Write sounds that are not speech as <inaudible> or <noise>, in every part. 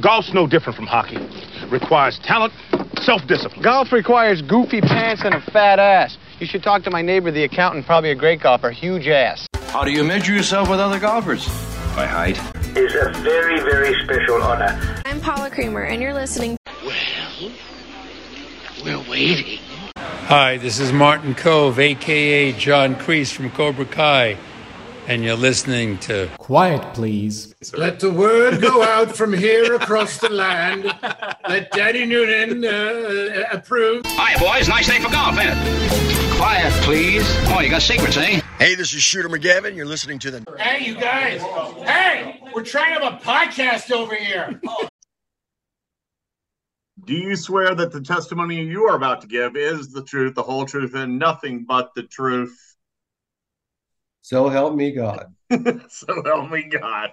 Golf's no different from hockey. Requires talent, self-discipline. Golf requires goofy pants and a fat ass. You should talk to my neighbor, the accountant, probably a great golfer, huge ass. How do you measure yourself with other golfers? By height. Is a very, very special honor. I'm Paula Creamer, and you're listening. Well, we're waiting. Hi, this is Martin Kove, aka John Kreese from Cobra Kai, and you're listening to Quiet, please. Let the word go out from here across the land. Let Daddy Noonan uh, approve. Hi, boys. Nice day for golf, ain't it? Quiet, please. Oh, you got secrets, eh? Hey, this is Shooter McGavin. You're listening to the. Hey, you guys. Hey, we're trying to have a podcast over here. Do you swear that the testimony you are about to give is the truth, the whole truth, and nothing but the truth? So help me God. <laughs> so help me God.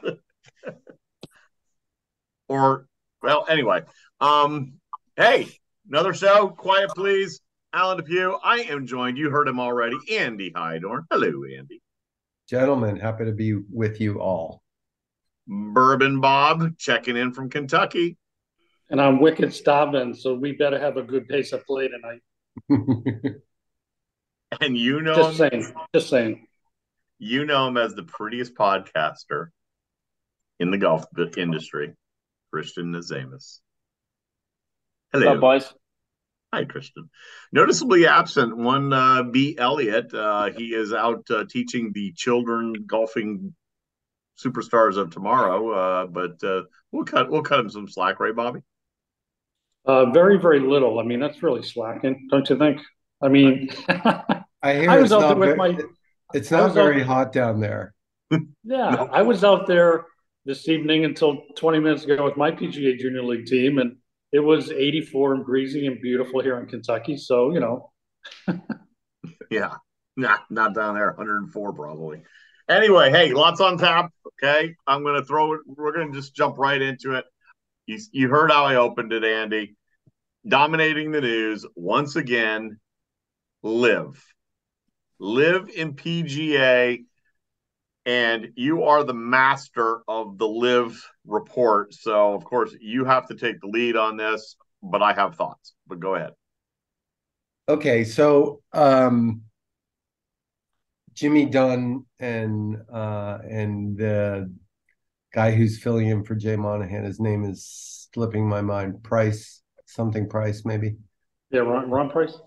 <laughs> or, well, anyway. Um, hey, another show. Quiet, please. Alan Depew. I am joined. You heard him already. Andy Hydorn. Hello, Andy. Gentlemen, happy to be with you all. Bourbon Bob checking in from Kentucky. And I'm Wicked Stavin, so we better have a good pace of play tonight. <laughs> and you know just saying, just saying. You know him as the prettiest podcaster in the golf industry, Christian Nazamus. Hello, What's up, boys. Hi, Christian. Noticeably absent, one uh, B. Elliott. Uh, he is out uh, teaching the children golfing superstars of tomorrow. Uh, but uh, we'll cut we'll cut him some slack, right, Bobby? Uh, very, very little. I mean, that's really slacking, don't you think? I mean, <laughs> I hear I was out there with very, my. It's not very out- hot down there. <laughs> Yeah, I was out there this evening until 20 minutes ago with my PGA Junior League team, and it was 84 and breezy and beautiful here in Kentucky. So you know, <laughs> Yeah, nah, not down there. 104 probably. Anyway, hey, lots on tap. Okay, I'm gonna throw it. We're gonna just jump right into it. You you heard how I opened it, Andy. Dominating the news once again. LIV, LIV in PGA, and you are the master of the live report. So of course you have to take the lead on this. But I have thoughts. But go ahead. Okay, so um, Jimmy Dunne and uh, and the guy who's filling in for Jay Monahan, his name is slipping my mind. Price, something Price, maybe. yeah, Ron, Ron Price.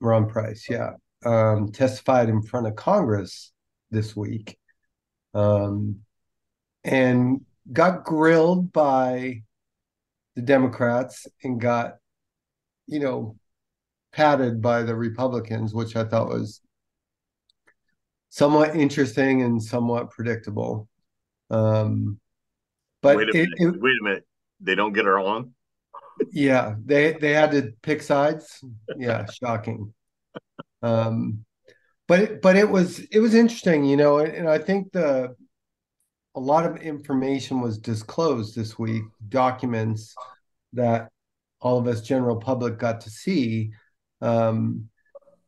Ron Price, yeah, um, testified in front of Congress this week, um, and got grilled by the Democrats and got, you know, patted by the Republicans, which I thought was somewhat interesting and somewhat predictable. Um, but wait a it, minute. it, wait a minute. They don't get her on. yeah, they they had to pick sides. Yeah, shocking. Um, but but it was it was interesting, you know, and I think the a lot of information was disclosed this week, documents that all of us general public got to see. Um,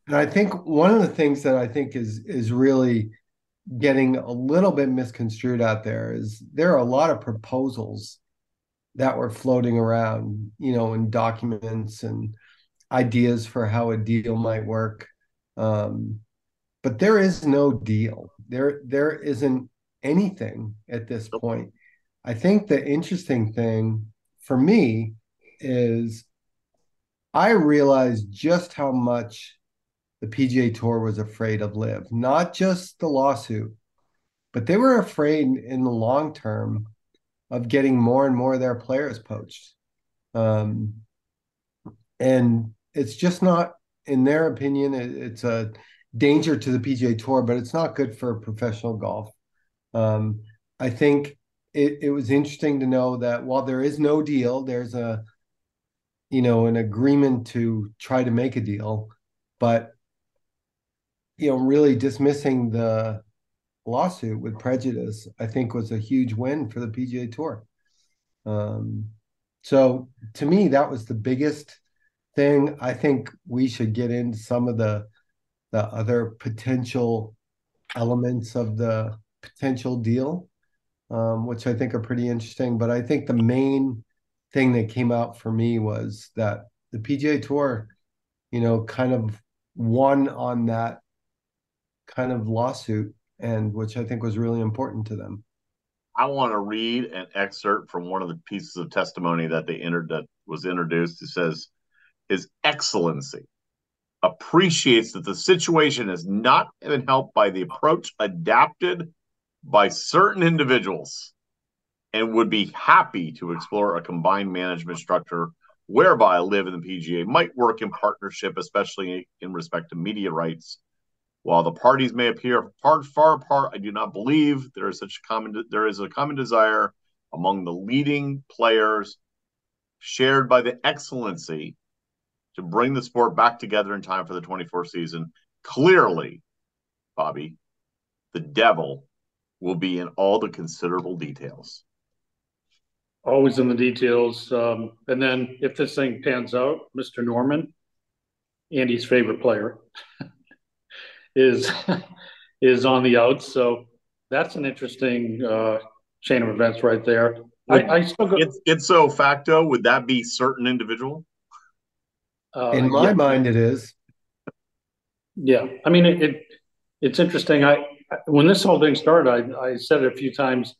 and I think one of the things that I think is is really getting a little bit misconstrued out there is there are a lot of proposals that were floating around, you know, in documents and ideas for how a deal might work. Um, but there is no deal. There there isn't anything at this point. I think the interesting thing for me is I realized just how much the PGA Tour was afraid of LIV, not just the lawsuit, but they were afraid in the long term of getting more and more of their players poached. Um, and it's just not, in their opinion, it, it's a danger to the PGA Tour, but it's not good for professional golf. Um, I think it, it was interesting to know that while there is no deal, there's a, you know, an agreement to try to make a deal, but you know, really dismissing the lawsuit with prejudice, I think was a huge win for the PGA Tour. Um, so to me, that was the biggest thing. I think we should get into some of the the other potential elements of the potential deal, um, which I think are pretty interesting. But I think the main thing that came out for me was that the PGA Tour, you know, kind of won on that kind of lawsuit, and which I think was really important to them. I want to read an excerpt from one of the pieces of testimony that they entered that was introduced. It says, His Excellency appreciates that the situation has not been helped by the approach adapted by certain individuals and would be happy to explore a combined management structure whereby LIV and the PGA might work in partnership, especially in respect to media rights. While the parties may appear far, far apart, I do not believe there is such common there is a common desire among the leading players shared by the excellency to bring the sport back together in time for the 24 season. Clearly, Bobby, the devil will be in all the considerable details. Always in the details. Um, and then if this thing pans out, Mr. Norman, Andy's favorite player, <laughs> is <laughs> is on the outs. So that's an interesting uh, chain of events right there. I, I still go. It's, it's so facto. Would that be certain individual? Uh, In my yeah. mind, it is. Yeah, I mean, it, it it's interesting. I when this whole thing started, I, I said it a few times.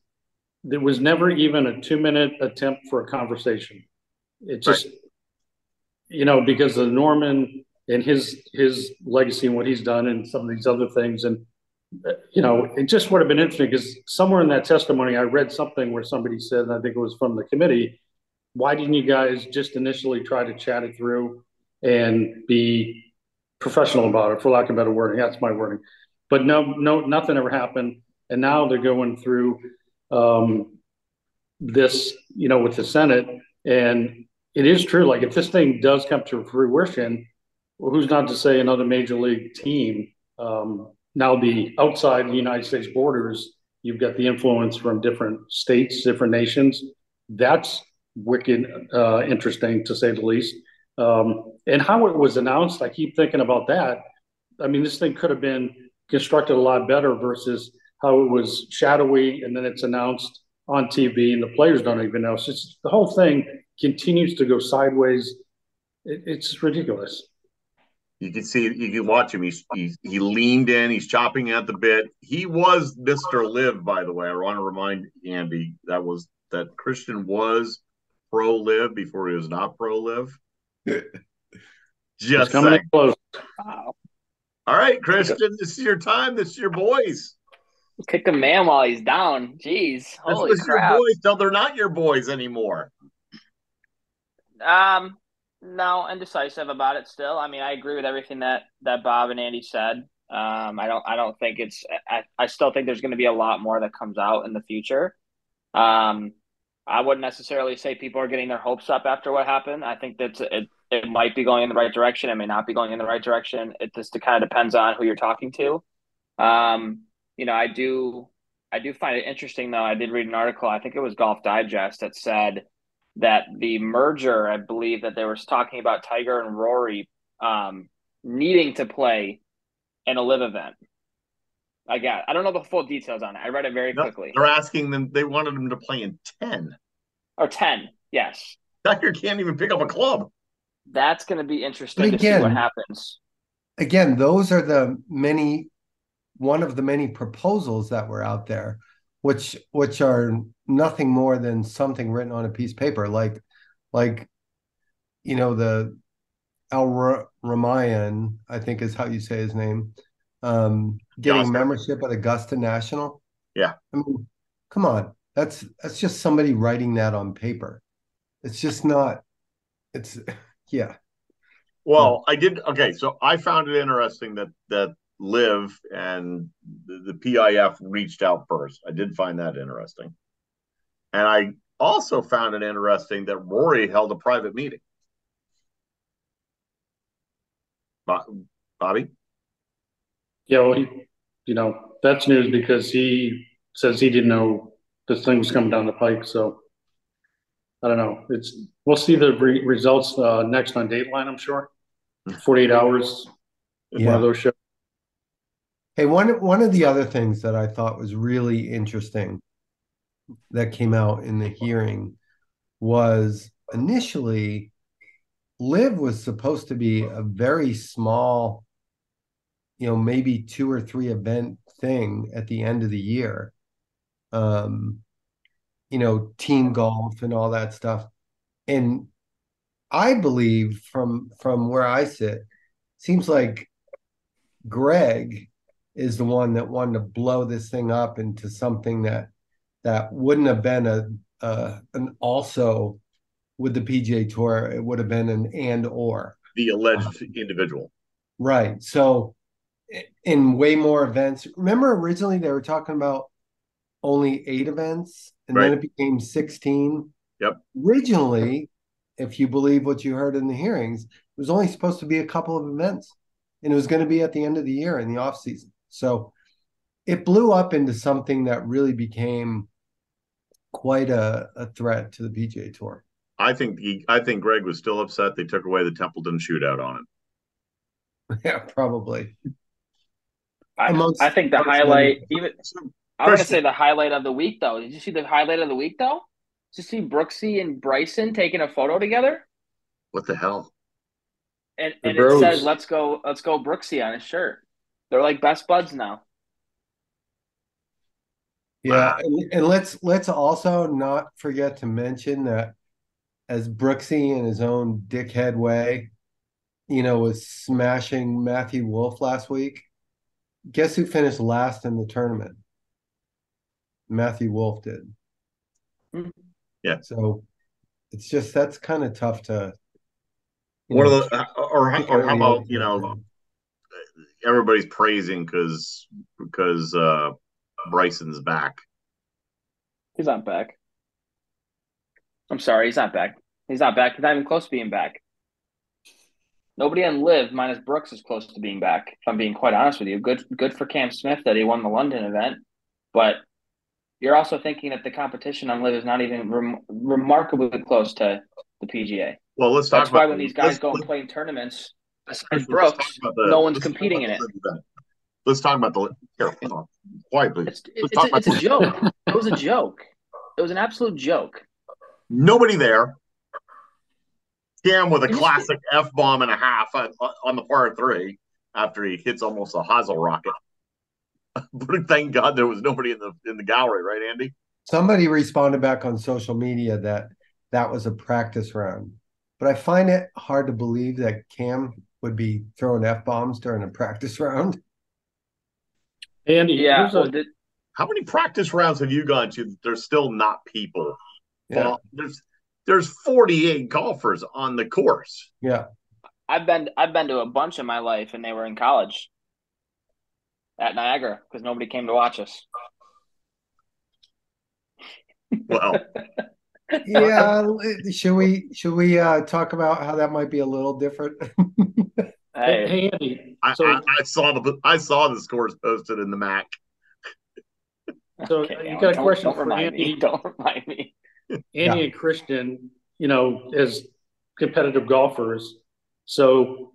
There was never even a two minute attempt for a conversation. It just, right. you know, because of Norman and his his legacy and what he's done and some of these other things, and you know, it just would have been interesting because somewhere in that testimony, I read something where somebody said, I think it was from the committee, why didn't you guys just initially try to chat it through? And be professional about it, for lack of better wording. That's my wording. But no, no, nothing ever happened. And now they're going through um, this, you know, with the Senate. And it is true. Like if this thing does come to fruition, who's not to say another major league team? Um, now the outside the United States borders, you've got the influence from different states, different nations. That's wicked uh, interesting to say the least. Um, and how it was announced, I keep thinking about that. I mean, this thing could have been constructed a lot better versus how it was shadowy and then it's announced on TV and the players don't even know. So the whole thing continues to go sideways. It, it's ridiculous. You can see, you can watch him. He's, he's he leaned in. He's chopping at the bit. He was Mister LIV, by the way. I want to remind Andy that was that Christian was pro LIV before he was not pro LIV. <laughs> Just coming saying. close. Wow. All right, Christian, this is your time. This is your boys. Kick a man while he's down. Jeez, holy crap! Your boys. No, they're not your boys anymore. Um, no, indecisive about it. Still, I mean, I agree with everything that that Bob and Andy said. Um, I don't, I don't think it's. I, I still think there's going to be a lot more that comes out in the future. Um, I wouldn't necessarily say people are getting their hopes up after what happened. I think that it, it might be going in the right direction. It may not be going in the right direction. It just kind of depends on who you're talking to. Um, you know, I do I do find it interesting though. I did read an article. I think it was Golf Digest that said that the merger. I believe that they were talking about Tiger and Rory um, needing to play in a LIV event. I got. I don't know the full details on it. I read it very quickly. They're asking them. They wanted them to play in ten or ten. Yes. Tiger can't even pick up a club. That's going to be interesting again, to see what happens. Again, those are the many, one of the many proposals that were out there, which which are nothing more than something written on a piece of paper, like like, you know, the Al Rumayyan, I think is how you say his name um, getting membership at Augusta National. Yeah. I mean, come on. That's that's just somebody writing that on paper. It's just not it's <laughs> yeah. Well, I did okay, so I found it interesting that that LIV and the, the PIF reached out first. I did find that interesting. And I also found it interesting that Rory held a private meeting. Bobby? Yeah, well, he, you know, that's news because he says he didn't know this thing was coming down the pike. So I don't know. It's we'll see the re- results uh, next on Dateline. I'm sure. Forty eight hours. Yeah. One of those shows. Hey, one one of the other things that I thought was really interesting that came out in the hearing was initially LIV was supposed to be a very small you know maybe two or three event thing at the end of the year um you know team golf and all that stuff and i believe from from where i sit seems like greg is the one that wanted to blow this thing up into something that that wouldn't have been a uh, an also with the PGA Tour. It would have been an and or the alleged individual. Right. So in way more events. Remember originally they were talking about only eight events and right. then it became 16. Yep. Originally, if you believe what you heard in the hearings, it was only supposed to be a couple of events and it was going to be at the end of the year in the off season. So it blew up into something that really became quite a, a threat to the PGA Tour. I think he, I think Greg was still upset they took away the Templeton shootout on it. <laughs> Yeah, probably. I, Amongst, I think the highlight, even I want to say the highlight of the week though. Did you see the highlight of the week though? Did you see Brooksy and Bryson taking a photo together? What the hell? And, and it says "Let's go, let's go, Brooksy" on his shirt. They're like best buds now. Yeah, and, and, let's let's also not forget to mention that as Brooksy in his own dickhead way, you know, was smashing Matthew Wolff last week. Guess who finished last in the tournament? Matthew Wolff did. Hmm. Yeah. So it's just that's kind of tough to. One know, of the, or, or how about you know, everybody's praising because because uh Bryson's back. He's not back. I'm sorry, he's not back. He's not back. He's not even close to being back. Nobody on LIV minus Brooks is close to being back. If I'm being quite honest with you, good good for Cam Smith that he won the London event, but you're also thinking that the competition on LIV is not even rem- remarkably close to the PGA. Well, let's talk. About That's talk why when these guys go and play in tournaments, besides Brooks, the, no one's competing in it. Let's talk about the here. Hold on, quiet, please. It's, it's, a, it's a joke. It was a joke. It was an absolute joke. Nobody there. Cam with a classic f bomb and a half on, on, the par three after he hits almost a hosel rocket. <laughs> but thank God there was nobody in the in the gallery, right, Andy? Somebody responded back on social media that that was a practice round, but I find it hard to believe that Cam would be throwing f bombs during a practice round. Andy, yeah. Well, did, how many practice rounds have you gone to? There's still not people. Yeah. Well, there's there's 48 golfers on the course. Yeah. I've been I've been to a bunch in my life, and they were in college at Niagara because nobody came to watch us. Well. <laughs> yeah, should we should we uh, talk about how that might be a little different? <laughs> hey, hey, Andy. So, I, I, I, saw the I saw the scores posted in the MAC. So okay, you got a question don't, don't for Andy. Me. Don't remind me. Andy yeah. and Christian, you know, as competitive golfers. So,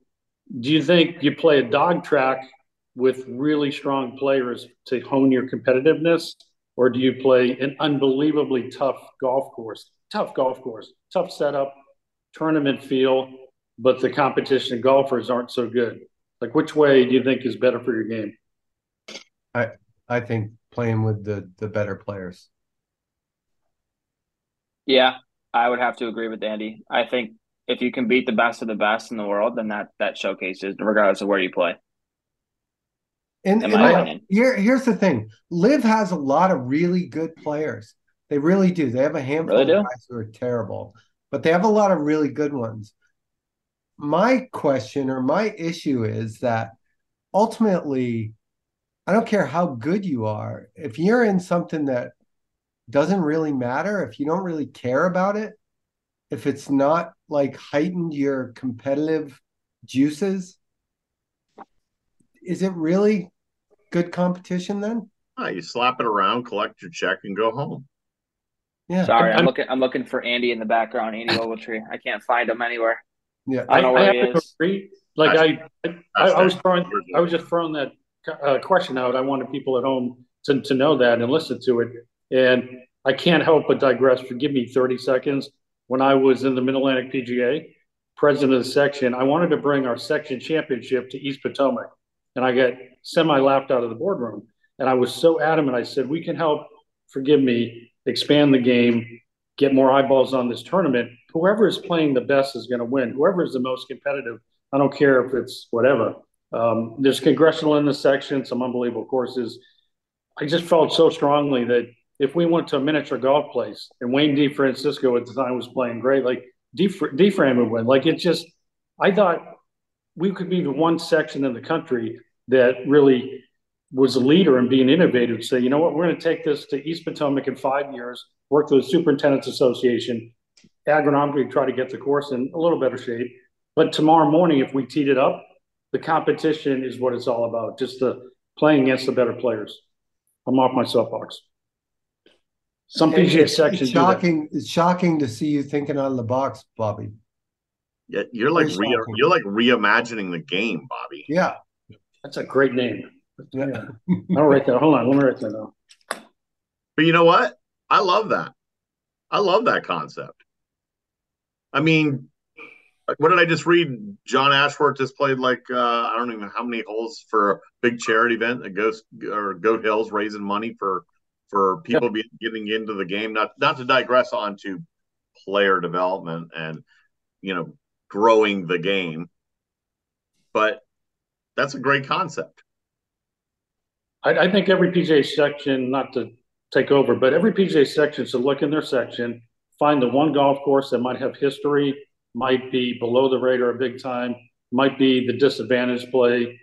do you think you play a dog track with really strong players to hone your competitiveness, or do you play an unbelievably tough golf course? Tough golf course, tough setup, tournament feel, but the competition golfers aren't so good. Like, which way do you think is better for your game? I I think playing with the the better players. Yeah, I would have to agree with Andy. I think if you can beat the best of the best in the world, then that that showcases regardless of where you play. And, and here, here's the thing: LIV has a lot of really good players. They really do. They have a handful really of guys who are terrible, but they have a lot of really good ones. My question or my issue is that ultimately I don't care how good you are. If you're in something that doesn't really matter, if you don't really care about it, if it's not like heightened your competitive juices, is it really good competition then? Oh, you slap it around, collect your check, and go home. Yeah. Sorry, I'm, I'm looking. I'm looking for Andy in the background, Andy Ogletree. I can't find him anywhere. Yeah, I don't know where I he is. Agree. Like I, I, I was throwing. I was just throwing that uh, question out. I wanted people at home to, to know that and listen to it. And I can't help but digress. Forgive me 30 seconds. when I was in the Mid Atlantic PGA, president of the section. I wanted to bring our section championship to East Potomac, and I got semi laughed out of the boardroom. And I was so adamant. I said, "We can help. Forgive me. Expand the game, get more eyeballs on this tournament. Whoever is playing the best is going to win. Whoever is the most competitive. I don't care if it's whatever." Um, there's congressional in the section, some unbelievable courses. I just felt so strongly that if we went to a miniature golf place and Wayne DeFrancesco at the time was playing great, like DeFran would win. Like it just, I thought we could be the one section in the country that really was a leader in being innovative. Say, you know what, we're going to take this to East Potomac in five years, work with the Superintendents Association, agronomically try to get the course in a little better shape. But tomorrow morning, if we teed it up, the competition is what it's all about. Just the playing against the better players. I'm off my soapbox. Some PGA it's, sections. It's shocking. It's shocking to see you thinking out of the box, Bobby. Yeah, you're like re- you're like reimagining the game, Bobby. Yeah, that's a great name. Yeah, I'll write that. Hold on, let me write that down. But you know what? I love that. I love that concept. I mean, what did I just read? John Ashworth just played like uh, I don't even know how many holes for a big charity event at Ghost or Goat Hills, raising money for for people be, getting into the game. Not not to digress onto player development and you know growing the game, but that's a great concept. I, I think every PJ section, not to take over, but every PJ section should look in their section, find the one golf course that might have history, might be below the radar a big time, might be the disadvantage play.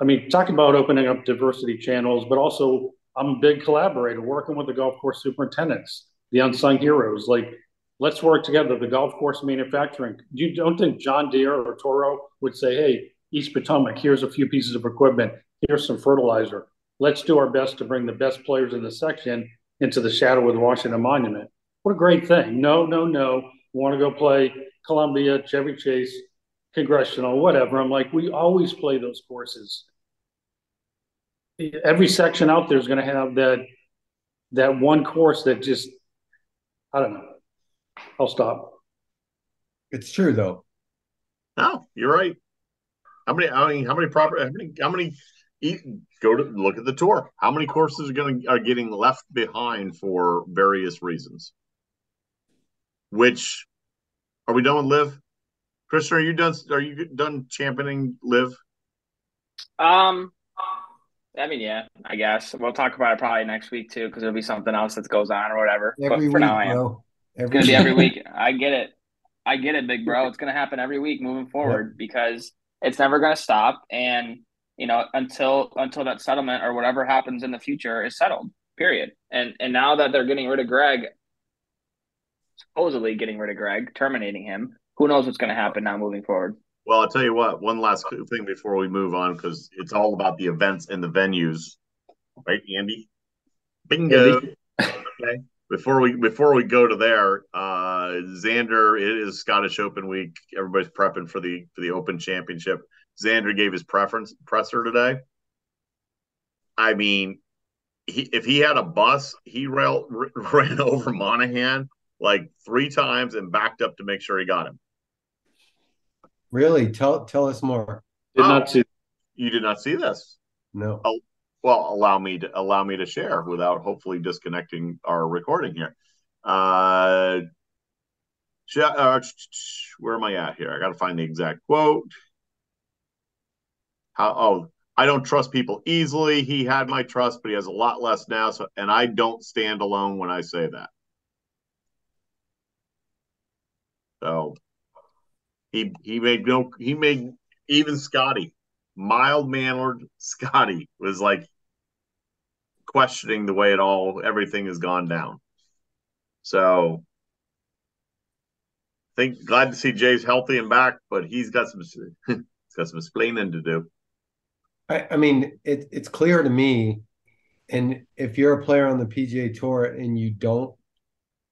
I mean, talk about opening up diversity channels, but also I'm a big collaborator working with the golf course superintendents, the unsung heroes. Like, let's work together. The golf course manufacturing. You don't think John Deere or Toro would say, "Hey, East Potomac, here's a few pieces of equipment. Here's some fertilizer. Let's do our best to bring the best players in the section into the shadow of the Washington Monument." What a great thing! No, no, no. Want to go play Columbia, Chevy Chase, Congressional, whatever. I'm like, we always play those courses every section out there is going to have that that one course that just I don't know. I'll stop. It's true though. No, you're right. How many? I mean, how many proper? How many? How many? Eat, go to look at the tour. How many courses are going are getting left behind for various reasons? Which are we done with LIV? Christian, are you done? Are you done championing LIV? Um, I mean, yeah, I guess we'll talk about it probably next week too, because there'll be something else that goes on or whatever. Every but for week, now, I am. It's gonna be every week. I get it. I get it, big bro. <laughs> It's gonna happen every week moving forward because it's never gonna stop. And you know, until until that settlement or whatever happens in the future is settled. Period. And and now that they're getting rid of Greg, supposedly getting rid of Greg, terminating him, who knows what's gonna happen now moving forward. Well, I'll tell you what. One last thing before we move on, because it's all about the events and the venues, right, Andy? Bingo. okay. Before we before we go to there, uh, Xander, it is Scottish Open week. Everybody's prepping for the for the Open Championship. Xander gave his preference presser today. I mean, he, if he had a bus, he rail, <laughs> ran over Monahan like three times and backed up to make sure he got him. Really? Tell tell us more. Did not see. You did not see this. No. Oh, well, allow me to allow me to share without hopefully disconnecting our recording here. Uh, uh, where am I at here? I got to find the exact quote. How? Oh, I don't trust people easily. He had my trust, but he has a lot less now. So, and I don't stand alone when I say that. So he he made no he made even Scotty, mild mannered Scotty was like questioning the way it all everything has gone down. So I think glad to see Jay's healthy and back, but he's got some <laughs> he's got some explaining to do. I, I mean, it, it's clear to me, and if you're a player on the PGA Tour and you don't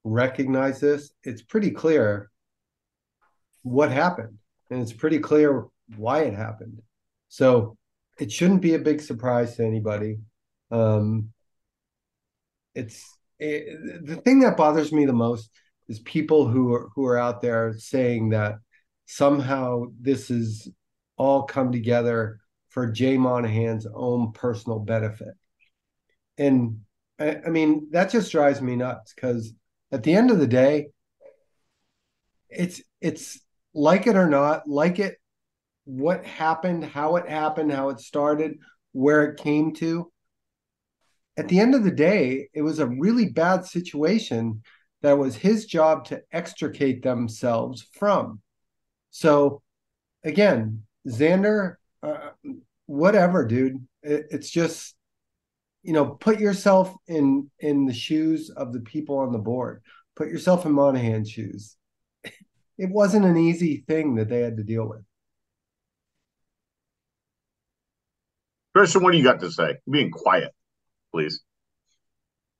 recognize this, it's pretty clear what happened, and it's pretty clear why it happened. So it shouldn't be a big surprise to anybody. Um, it's it, the thing that bothers me the most is people who are who are out there saying that somehow this is all come together for Jay Monahan's own personal benefit. And I, I mean, that just drives me nuts because at the end of the day, it's it's like it or not, like it, what happened, how it happened, how it started, where it came to. At the end of the day, it was a really bad situation that was his job to extricate themselves from. So, again, Xander, uh, whatever, dude. It, it's just, you know, put yourself in in the shoes of the people on the board. Put yourself in Monahan's shoes. It wasn't an easy thing that they had to deal with. Christian, what do you got to say? Being quiet, please.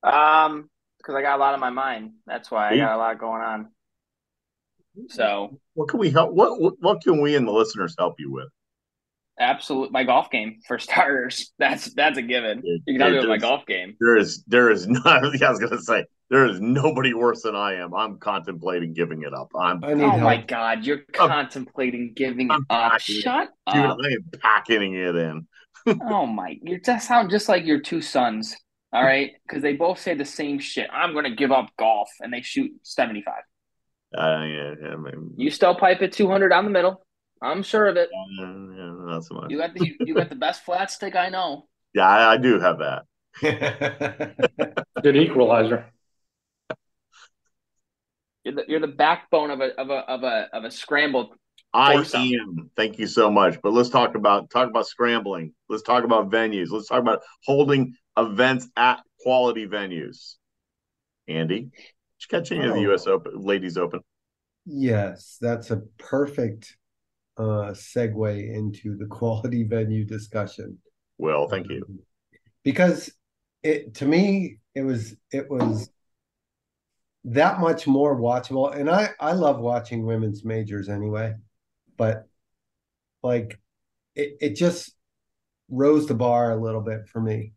Um, because I got a lot on my mind. That's why I got a lot going on. So, what can we help? What, what what can we and the listeners help you with? Absolute, my golf game for <laughs> starters. That's that's a given. You can help me my golf game. There is there is <laughs> not. I was gonna say there is nobody worse than I am. I'm contemplating giving it up. I'm. oh help. my god, you're I'm, contemplating giving I'm it up. Shut it. up, dude. I am packing it in. <laughs> oh my, you just sound just like your two sons. All right, because they both say the same shit. I'm gonna give up golf, and they shoot seventy five. Uh, yeah, yeah, I mean, you still pipe it two hundred down the middle. I'm sure of it. Yeah, not so much. You got the you got the best flat stick I know. <laughs> Yeah, I, I do have that. Good equalizer. You're the you're the backbone of a of a of a of a scrambled. I am. Thank you so much. But let's talk about talk about scrambling. Let's talk about venues. Let's talk about holding events at quality venues. Andy, did you catch any oh. of the oh. U.S. Open, Ladies Open? Yes, that's a perfect uh, segue into the quality <laughs> venue discussion. Well, thank you. Um, because it to me it was it was that much more watchable, and I I love watching women's majors anyway, but like it it just rose the bar a little bit for me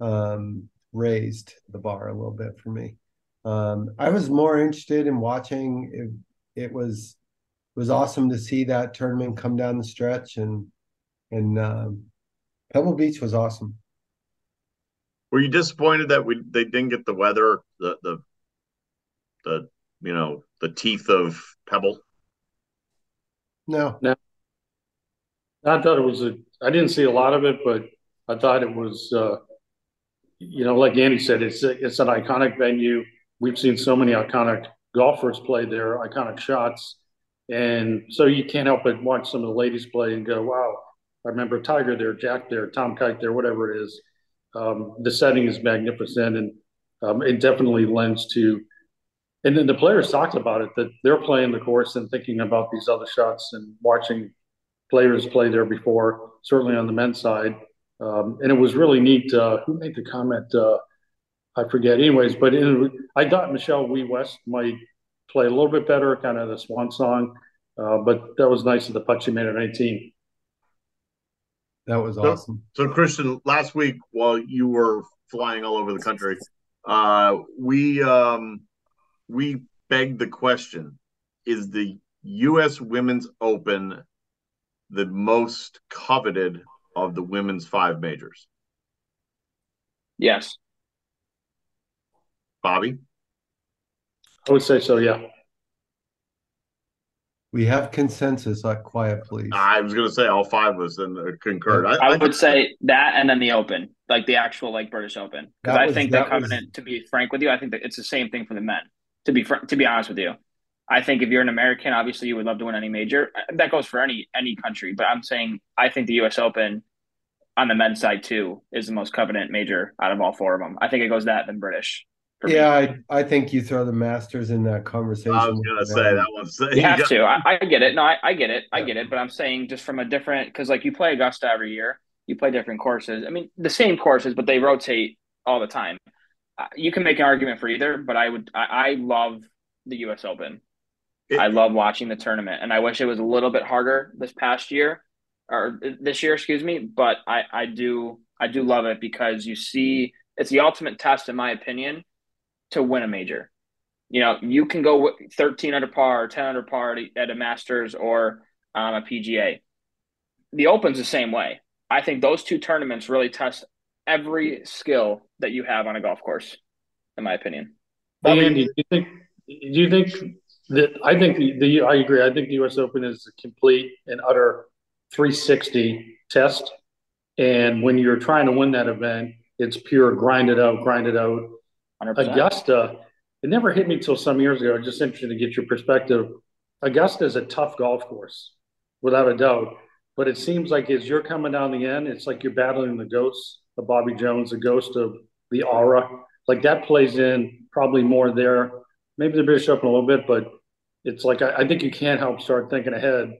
um, raised the bar a little bit for me. Um, I was more interested in watching. It, it was it was awesome to see that tournament come down the stretch, and and um, Pebble Beach was awesome. Were you disappointed that we they didn't get the weather, the the the you know the teeth of Pebble? No, no. I thought it was a. I didn't see a lot of it, but I thought it was. Uh, you know, like Andy said, it's a, it's an iconic venue. We've seen so many iconic golfers play there, iconic shots, and so you can't help but watch some of the ladies play and go, "Wow, I remember Tiger there, Jack there, Tom Kite there, whatever it is." Um, the setting is magnificent, and um, it definitely lends to. And then the players talked about it that they're playing the course and thinking about these other shots and watching players play there before. Certainly on the men's side, um, and it was really neat. Uh, who made the comment? Uh, I forget. Anyways, but I thought Michelle Wie West might play a little bit better, kind of the swan song. Uh, but that was nice of the putt she made at 19. That was awesome. So, so, Christian, last week while you were flying all over the country, uh, we um, we begged the question: Is the U.S. Women's Open the most coveted of the women's five majors? Yes. Bobby? I would say so, yeah. We have consensus, like quiet, please. I was going to say all five of us and uh, concurred. I, I, would say that and then the Open, like the actual like British Open, because I think the covenant. Was... To be frank with you, I think that it's the same thing for the men. To be fr- to be honest with you, I think if you're an American, obviously you would love to win any major. Uh, that goes for any any country. But I'm saying I think the U.S. Open on the men's side too is the most covenant major out of all four of them. I think it goes that than British. Yeah, I, I think you throw the Masters in that conversation. I was gonna say that was you, <laughs> you have got... to. I, I, get it. No, I, I get it. I get it. But I'm saying just from a different because like you play Augusta every year, you play different courses. I mean, the same courses, but they rotate all the time. Uh, you can make an argument for either, but I would. I, I love the U.S. Open. It, I love watching the tournament, and I wish it was a little bit harder this past year or this year, excuse me. But I, I do, I do love it because you see, it's the ultimate test, in my opinion, to win a major. You know, you can go 13 under par or 10 under par at a Masters or um, a PGA. The Open's the same way. I think those two tournaments really test every skill that you have on a golf course, in my opinion. Andy, do you think? Do you think that? I think the, the I agree. I think the U.S. Open is a complete and utter 360 test, and when you're trying to win that event, it's pure grind it out, grind it out. 100%. Augusta, it never hit me till some years ago. Just interested to get your perspective. Augusta is a tough golf course, without a doubt. But it seems like as you're coming down the end, it's like you're battling the ghosts of Bobby Jones, the ghost of the aura. Like that plays in probably more there. Maybe the British Open a little bit, but it's like I, I think you can't help start thinking ahead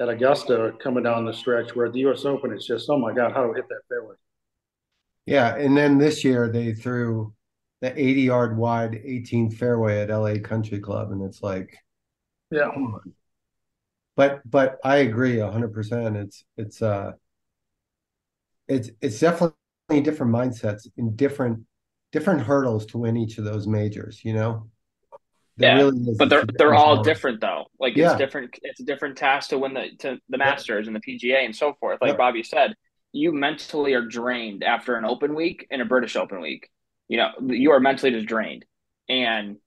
at Augusta coming down the stretch. Where at the U.S. Open, it's just oh my god, how do I hit that fairway? Yeah, and then this year they threw the 80 yard wide 18 fairway at LA Country Club, and it's like, yeah. But but I agree 100. percent It's it's uh it's it's definitely different mindsets in different different hurdles to win each of those majors. You know. There yeah, really but they're they're all different though. Like yeah. it's different. It's a different task to win the to the Masters and the PGA and so forth. Like Bobby said, you mentally are drained after an Open week and a British Open week. You know, you are mentally just drained, and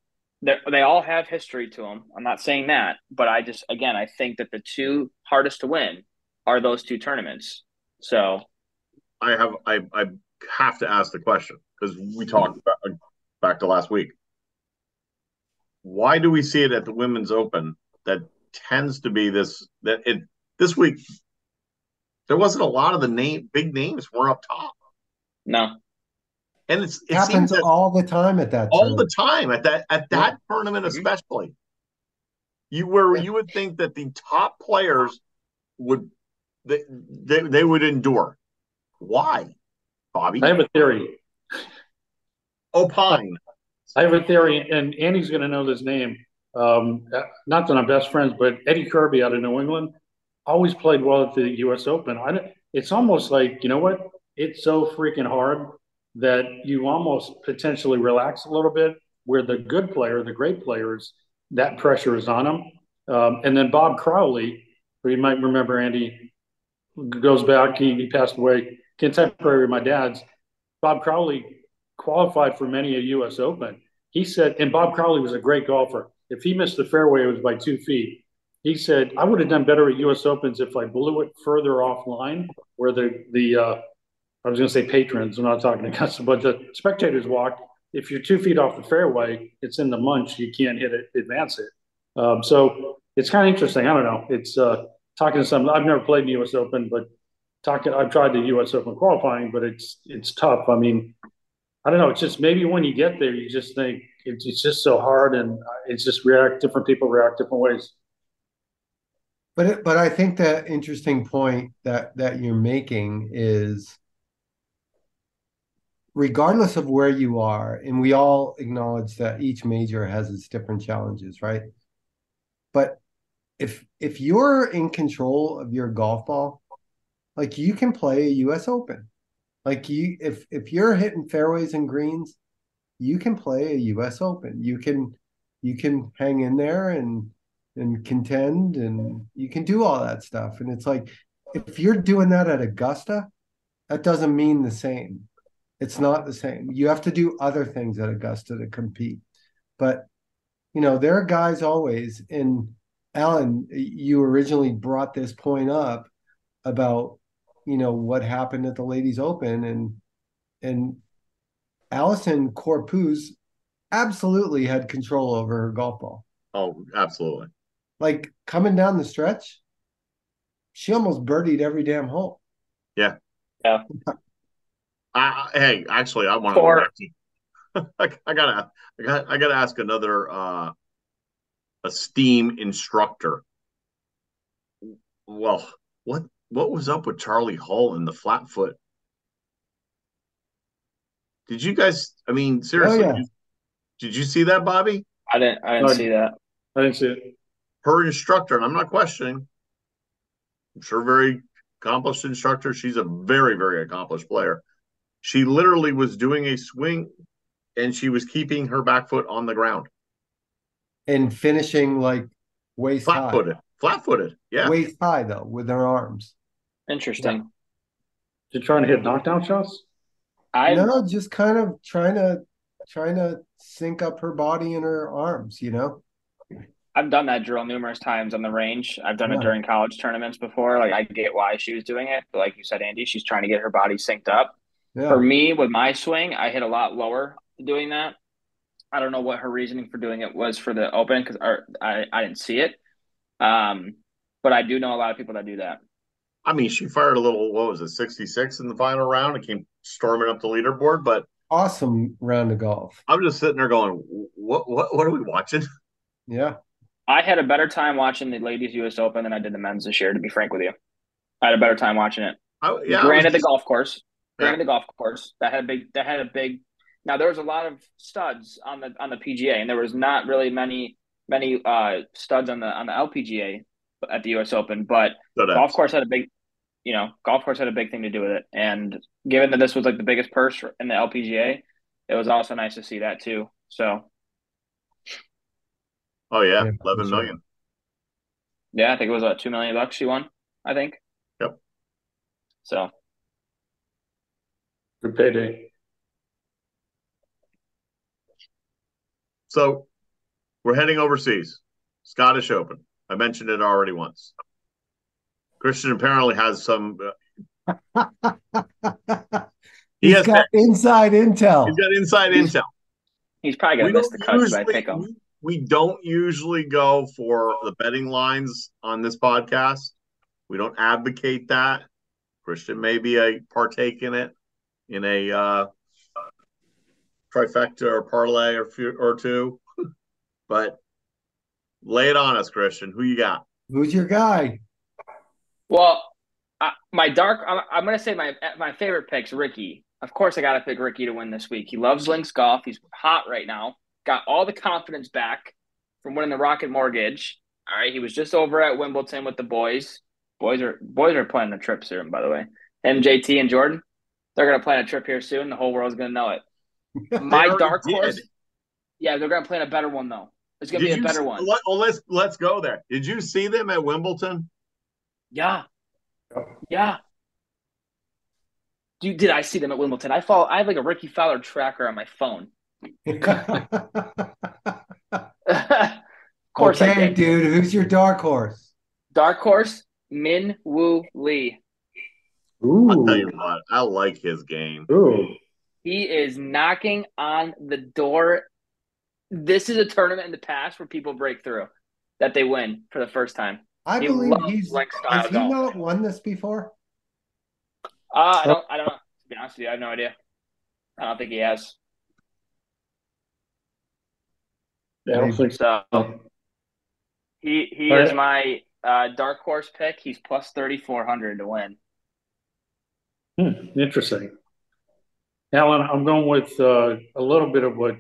they all have history to them. I'm not saying that, but I just again I think that the two hardest to win are those two tournaments. So, I have I I have to ask the question because we talked about back to last week. Why do we see it at the Women's Open that tends to be this that it this week there wasn't a lot of the name big names were up top. No. And it's it happens all the time at that all tournament. the time at that at that yeah. tournament mm-hmm. especially. You where yeah. you would think that the top players would they, they they would endure. Why, Bobby? I have a theory. Opine. I have a theory, and Andy's going to know this name. Um, not that I'm best friends, but Eddie Kirby out of New England always played well at the U.S. Open. I, it's almost like you know what? It's so freaking hard that you almost potentially relax a little bit. Where the good player, the great players, that pressure is on them. Um, and then Bob Crowley, who you might remember, Andy, goes back. He, he passed away contemporary with my dad's. Bob Crowley qualified for many a U.S. Open. He said, and Bob Crowley was a great golfer. If he missed the fairway, it was by two feet he said, I would have done better at U.S. Opens if I blew it further offline, where the the uh, I was going to say patrons. I'm not talking <laughs> to customers, but the spectators walk. If you're two feet off the fairway, it's in the munch. You can't hit it, advance it. Um, so it's kind of interesting. I don't know. It's uh, talking to some. I've never played the U.S. Open, but talking. I've tried the U.S. Open qualifying, but it's it's tough. I mean, I don't know. It's just maybe when you get there, you just think it's, it's just so hard, and it's just react. Different people react different ways. But but I think the interesting point that that you're making is regardless of where you are, and we all acknowledge that each major has its different challenges, right? But if if you're in control of your golf ball, like you can play a US Open. Like you if if you're hitting fairways and greens, you can play a US Open. You can you can hang in there and and contend and you can do all that stuff and it's like if you're doing that at augusta that doesn't mean the same it's not the same you have to do other things at augusta to compete but you know there are guys always and alan you originally brought this point up about you know what happened at the ladies open and and Allisen Corpuz absolutely had control over her golf ball oh absolutely like coming down the stretch, she almost birdied every damn hole. Yeah. Yeah. I, hey, actually, I want to. <laughs> I, I gotta, I got, I gotta ask another uh, a steam instructor. Well, what what was up with Charley Hull in the flat foot? Did you guys? I mean, seriously, oh, yeah. did, did, you see that, Bobby? I didn't. I didn't see that. I didn't see it her instructor, and I'm not questioning, I'm sure very accomplished instructor. She's a very, very accomplished player. She literally was doing a swing and she was keeping her back foot on the ground. and finishing like waist high. Flat footed. Flat footed. Yeah. Waist high though, with her arms. Interesting. You're trying to hit knockdown shots? I no, just kind of trying to trying to sync up her body and her arms, you know? I've done that drill numerous times on the range. I've done Yeah. it during college tournaments before. Like I get why she was doing it, but like you said, Andy, she's trying to get her body synced up. Yeah. For me, with my swing, I hit a lot lower doing that. I don't know what her reasoning for doing it was for the open because I I didn't see it. Um, but I do know a lot of people that do that. I mean, she fired a little, what was it, 66 in the final round and came storming up the leaderboard. But Awesome round of golf. I'm just sitting there going, what, what, what are we watching? <laughs> Yeah. I had a better time watching the ladies U.S. Open than I did the men's this year. To be frank with you, I had a better time watching it. I, yeah, I Granted, was the golf course. Yeah. Granted, the golf course that had a big. That had a big. Now there was a lot of studs on the on the PGA, and there was not really many many uh, studs on the on the LPGA at the U.S. Open. But So golf course had a big, you know, golf course had a big thing to do with it. And given that this was like the biggest purse in the LPGA, it was also nice to see that too. So Oh, yeah, Yeah, 11 for million. yeah, I think it was about two million bucks she won. I think. Yep. So Good payday. So we're heading overseas. Scottish Open. I mentioned it already once. Christian apparently has some. Uh, <laughs> he has got inside intel. he's got inside intel. he's probably gonna miss the cuts, but I pick him. We don't usually go for the betting lines on this podcast. We don't advocate that. Christian maybe a partake in it in a uh, trifecta or parlay or few, or two, <laughs> but lay it on us, Christian. Who you got? Who's your guy? Well, I, my dark. I'm, I'm going to say my my favorite pick's Rickie. Of course, I got to pick Rickie to win this week. He loves links golf. He's hot right now. Got all the confidence back from winning the Rocket Mortgage. All right, he was just over at Wimbledon with the boys. Boys are boys are planning a trip soon, by the way. MJT and Jordan. They're going to plan a trip here soon. The whole world's going to know it. <laughs> My already dark did. horse. Yeah, they're going to plan a better one though. It's going to be a better see- one. Let, well, let's let's go there. Did you see them at Wimbledon? Yeah. Yeah. Dude, did I see them at Wimbledon? I follow I have like a Rickie Fowler tracker on my phone. <laughs> of course I okay, did. dude. Who's your dark horse? Dark horse, Min Woo Lee. I'll tell you what, I like his game. Ooh. He is knocking on the door. This is a tournament in the past where people break through, that they win for the first time. I He believe loves he's. link Has he golf. not won this before? Uh, I don't I don't know. To be honest with you, I have no idea. I don't think he has. I don't think so. He he All is right. my uh, dark horse pick. He's plus thirty four hundred to win. Hmm, interesting. Alan, I'm going with uh, a little bit of what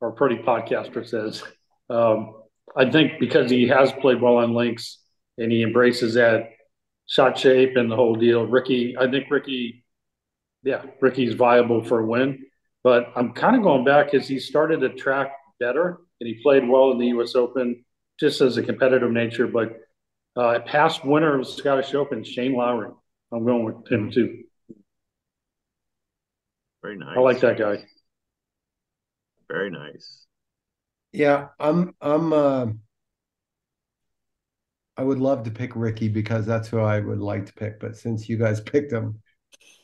our pretty podcaster says. Um, I think because he has played well on links and he embraces that shot shape and the whole deal. Rickie, I think Rickie, yeah, Rickie's viable for a win. But I'm kind of going back as he started to track better and he played well in the U.S. Open just as a competitive nature. But uh, past winner of Scottish Open, Shane Lowry. I'm going with him too. Very nice. I like that guy. Very nice. Yeah, I'm. I'm. Uh, I would love to pick Rickie because that's who I would like to pick. But since you guys <laughs> picked him,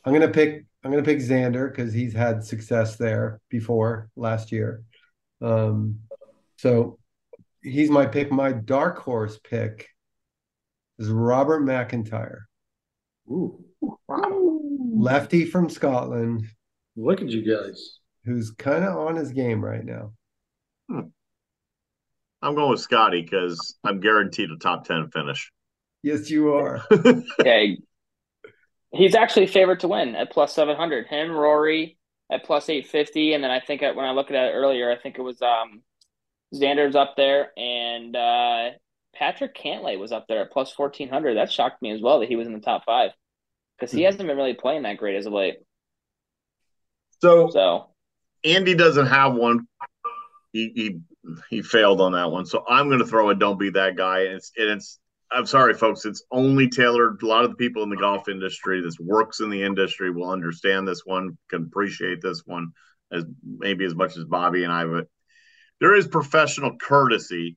I'm gonna pick. I'm gonna pick Xander because he's had success there before last year. Um, so he's my pick. My dark horse pick is Robert McIntyre, Ooh, lefty from Scotland, look at you guys. who's kind of on his game right now. I'm going with Scotty because I'm guaranteed a top ten finish. Yes, you are. <laughs> Yeah, he- he's actually favored to win at plus seven hundred. Him, Rory at plus eight fifty, and then I think when I looked at it earlier, I think it was um Xander's up there, and uh, Patrick Cantlay was up there at plus fourteen hundred. That shocked me as well that he was in the top five because he hmm. hasn't been really playing that great as of late. So So Andy doesn't have one. he he he failed on that one. So I'm going to throw a "Don't be that guy." And it's and it's. I'm sorry, folks. It's only tailored. A lot of the people in the golf industry, this works in the industry, will understand this one, can appreciate this one as maybe as much as Bobby and I. But there is professional courtesy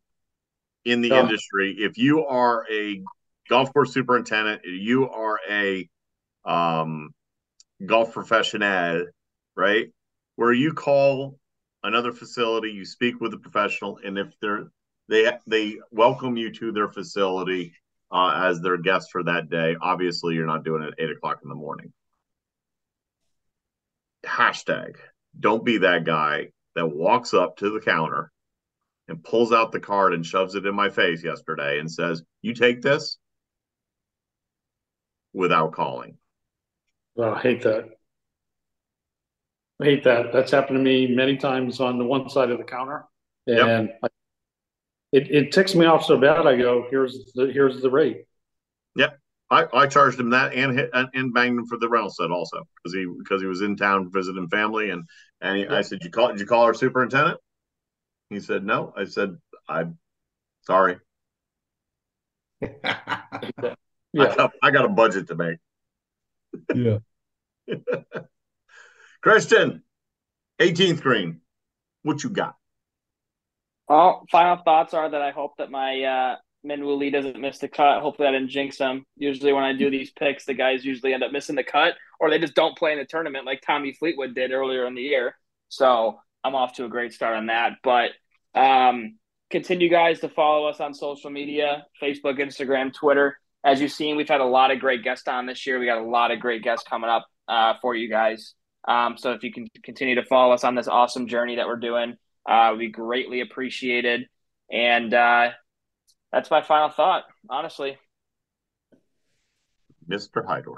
in the Yeah. industry. If you are a golf course superintendent, you are a um, golf professional, right? Where you call another facility, you speak with a professional, and if they're they they welcome you to their facility uh, as their guest for that day. Obviously, you're not doing it at eight o'clock in the morning. Hashtag don't be that guy that walks up to the counter and pulls out the card and shoves it in my face yesterday and says, You take this without calling. Oh, I hate that. I hate that. That's happened to me many times on the one side of the counter, and I, it it ticks me off so bad. I go, "Here's the here's the rate." Yep. I, I charged him that and hit and, and banged him for the rental set also because he because he was in town visiting family and and he, I said you call did you call our superintendent? He said no. I said I'm sorry. <laughs> I, got, I got a budget to make. Yeah. <laughs> Christian, 18th green. What you got? Well, final thoughts are that I hope that my uh, Min Woo Lee doesn't miss the cut. Hopefully, I didn't jinx him. Usually, when I do these picks, the guys usually end up missing the cut, or they just don't play in the tournament like Tommy Fleetwood did earlier in the year. So I'm off to a great start on that. But um, continue, guys, to follow us on social media: Facebook, Instagram, Twitter. As you've seen, we've had a lot of great guests on this year. We got a lot of great guests coming up uh, for you guys. Um, so if you can continue to follow us on this awesome journey that we're doing, uh, we greatly appreciated. And uh, that's my final thought, honestly. Mr. Hydor.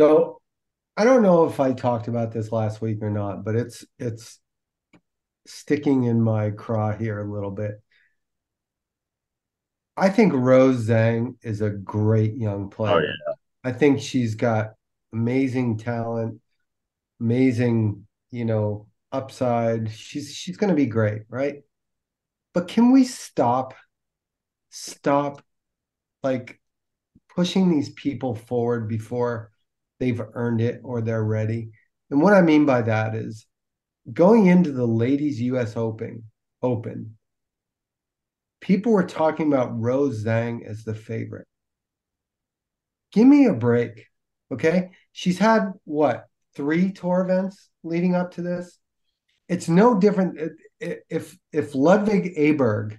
So I don't know if I talked about this last week or not, but it's it's sticking in my craw here a little bit. I think Rose Zhang is a great young oh, player. Oh, yeah. I think she's got amazing talent, amazing, you know, upside. She's she's going to be great, right? But can we stop stop like pushing these people forward before they've earned it or they're ready? And what I mean by that is going into the ladies US Open Open people were talking about Rose Zhang as the favorite. Give me a break. Okay. She's had what, three tour events leading up to this? It's no different if if Ludvig Åberg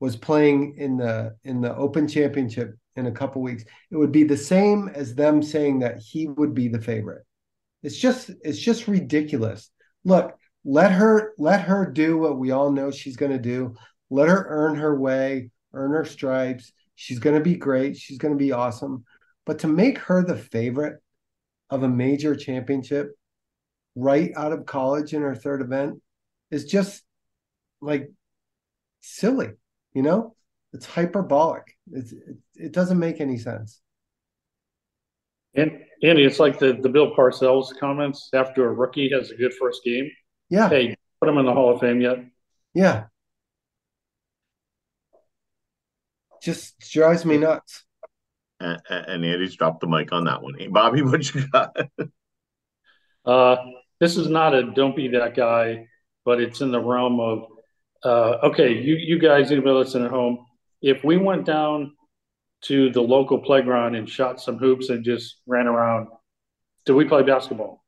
was playing in the in the Open Championship in a couple weeks, it would be the same as them saying that he would be the favorite. It's just it's just ridiculous. Look, let her let her do what we all know she's going to do. Let her earn her way, earn her stripes. She's going to be great. She's going to be awesome. But to make her the favorite of a major championship right out of college in her third event is just like silly, you know? It's hyperbolic. It's, it, it doesn't make any sense. And Andy, it's like the, the Bill Parcells comments after a rookie has a good first game. Yeah. Hey, put him in the Hall of Fame yet? Yeah. Just drives me nuts. And, and Andy's dropped the mic on that one. Hey, Bobby, what you got? <laughs> Uh, this is not a don't be that guy, but it's in the realm of uh, okay, you you guys, anybody listening at home, if we went down to the local playground and shot some hoops and just ran around, did we play basketball?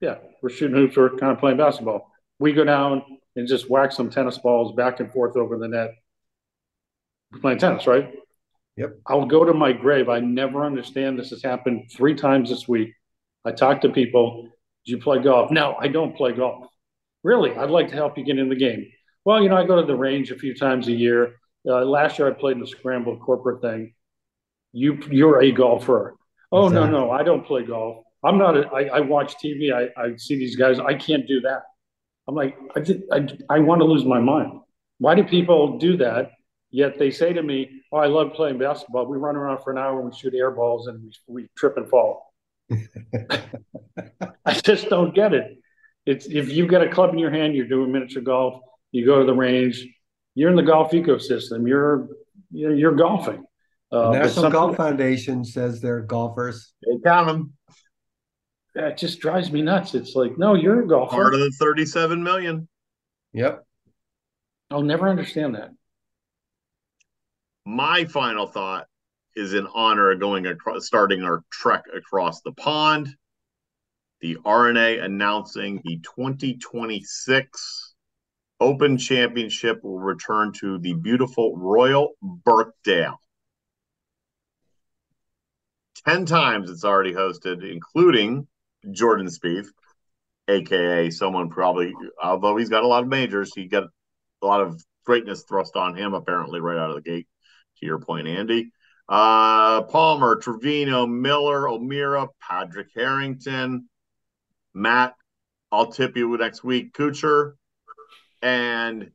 Yeah, we're shooting hoops. We're kind of playing basketball. We go down and just whack some tennis balls back and forth over the net. We're playing tennis, right? Yep. I'll go to my grave. I never understand. This has happened three times this week. I talk to people. Do you play golf? No, I don't play golf. Really? I'd like to help you get in the game. Well, you know, I go to the range a few times a year. Uh, last year I played in the scramble corporate thing. You, you're a golfer. Oh Exactly. no, no, I don't play golf. I'm not. A, I, I watch TV. I, I see these guys. I can't do that. I'm like, I, did, I, I want to lose my mind. Why do people do that? Yet they say to me, "Oh, I love playing basketball. We run around for an hour and we shoot air balls and we, we trip and fall." <laughs> <laughs> I just don't get it. It's if you've got a club in your hand, you're doing miniature golf. You go to the range. You're in the golf ecosystem. You're you're, you're golfing. Uh, National Golf Foundation says they're golfers. They count them. That just drives me nuts. It's like, no, you're a golfer. Part of the 37 million. Yep. I'll never understand that. My final thought is in honor of going across, starting our trek across the pond. The R&A announcing the 2026 Open Championship will return to the beautiful Royal Birkdale. 10 times it's already hosted, including Jordan Spieth, aka someone probably, although he's got a lot of majors, he got a lot of greatness thrust on him apparently right out of the gate. To your point, Andy. Uh, Palmer, Trevino, Miller, O'Meara, Padraig Harrington, Matt. I'll tip you next week. Kuchar and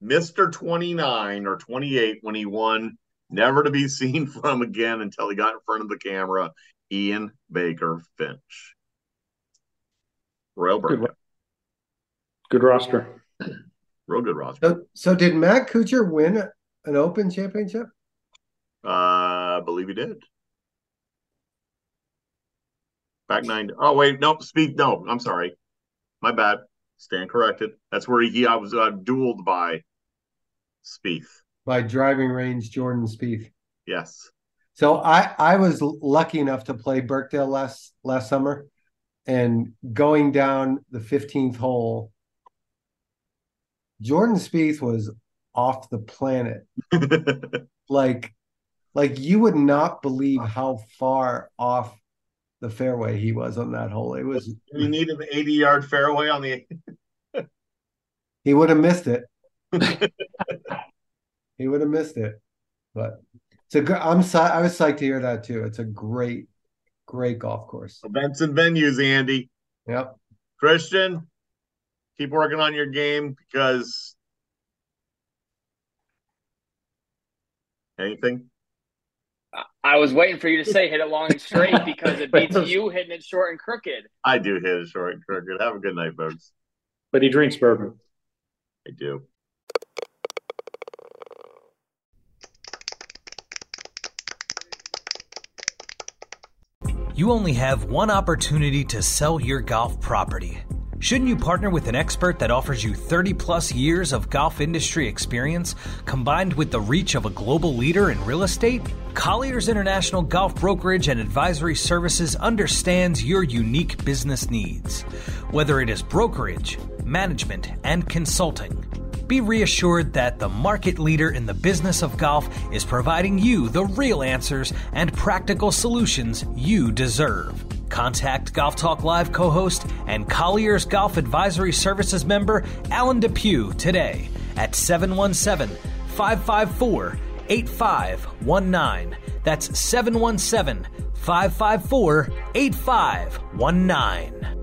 Mister Twenty Nine or Twenty Eight when he won, never to be <laughs> seen from again until he got in front of the camera. Ian Baker Finch. Royal Good, good roster. Real good roster. So, so did Matt Kuchar win an Open championship? Uh, I believe he did. Back nine. Oh wait, no, speak. No, I'm sorry. My bad. Stand corrected. That's where he. I was uh, dueled by Spieth. By driving range Jordan Spieth. Yes. So I I was lucky enough to play Birkdale last last summer, and going down the 15th hole, Jordan Spieth was off the planet. <laughs> like like you would not believe how far off the fairway he was on that hole. It was you need an 80 yard fairway on the <laughs> he would have missed it. <laughs> he would have missed it. But it's a good I'm sorry I was psyched to hear that too. It's a great, great golf course. Events and venues, Andy. Yep. Christian, keep working on your game because anything? I was waiting for you to say hit it long and straight because it <laughs> beats you hitting it short and crooked. I do hit it short and crooked. Have a good night, folks. But he drinks bourbon. I do. You only have one opportunity to sell your golf property. Shouldn't you partner with an expert that offers you 30 plus years of golf industry experience combined with the reach of a global leader in real estate? Colliers International Golf Brokerage and Advisory Services understands your unique business needs. Whether it is brokerage, management, and consulting, be reassured that the market leader in the business of golf is providing you the real answers and practical solutions you deserve. Contact Golf Talk Live co host and Colliers Golf Advisory Services member Alan Depew today at 717 554 8519. That's 717 554 8519.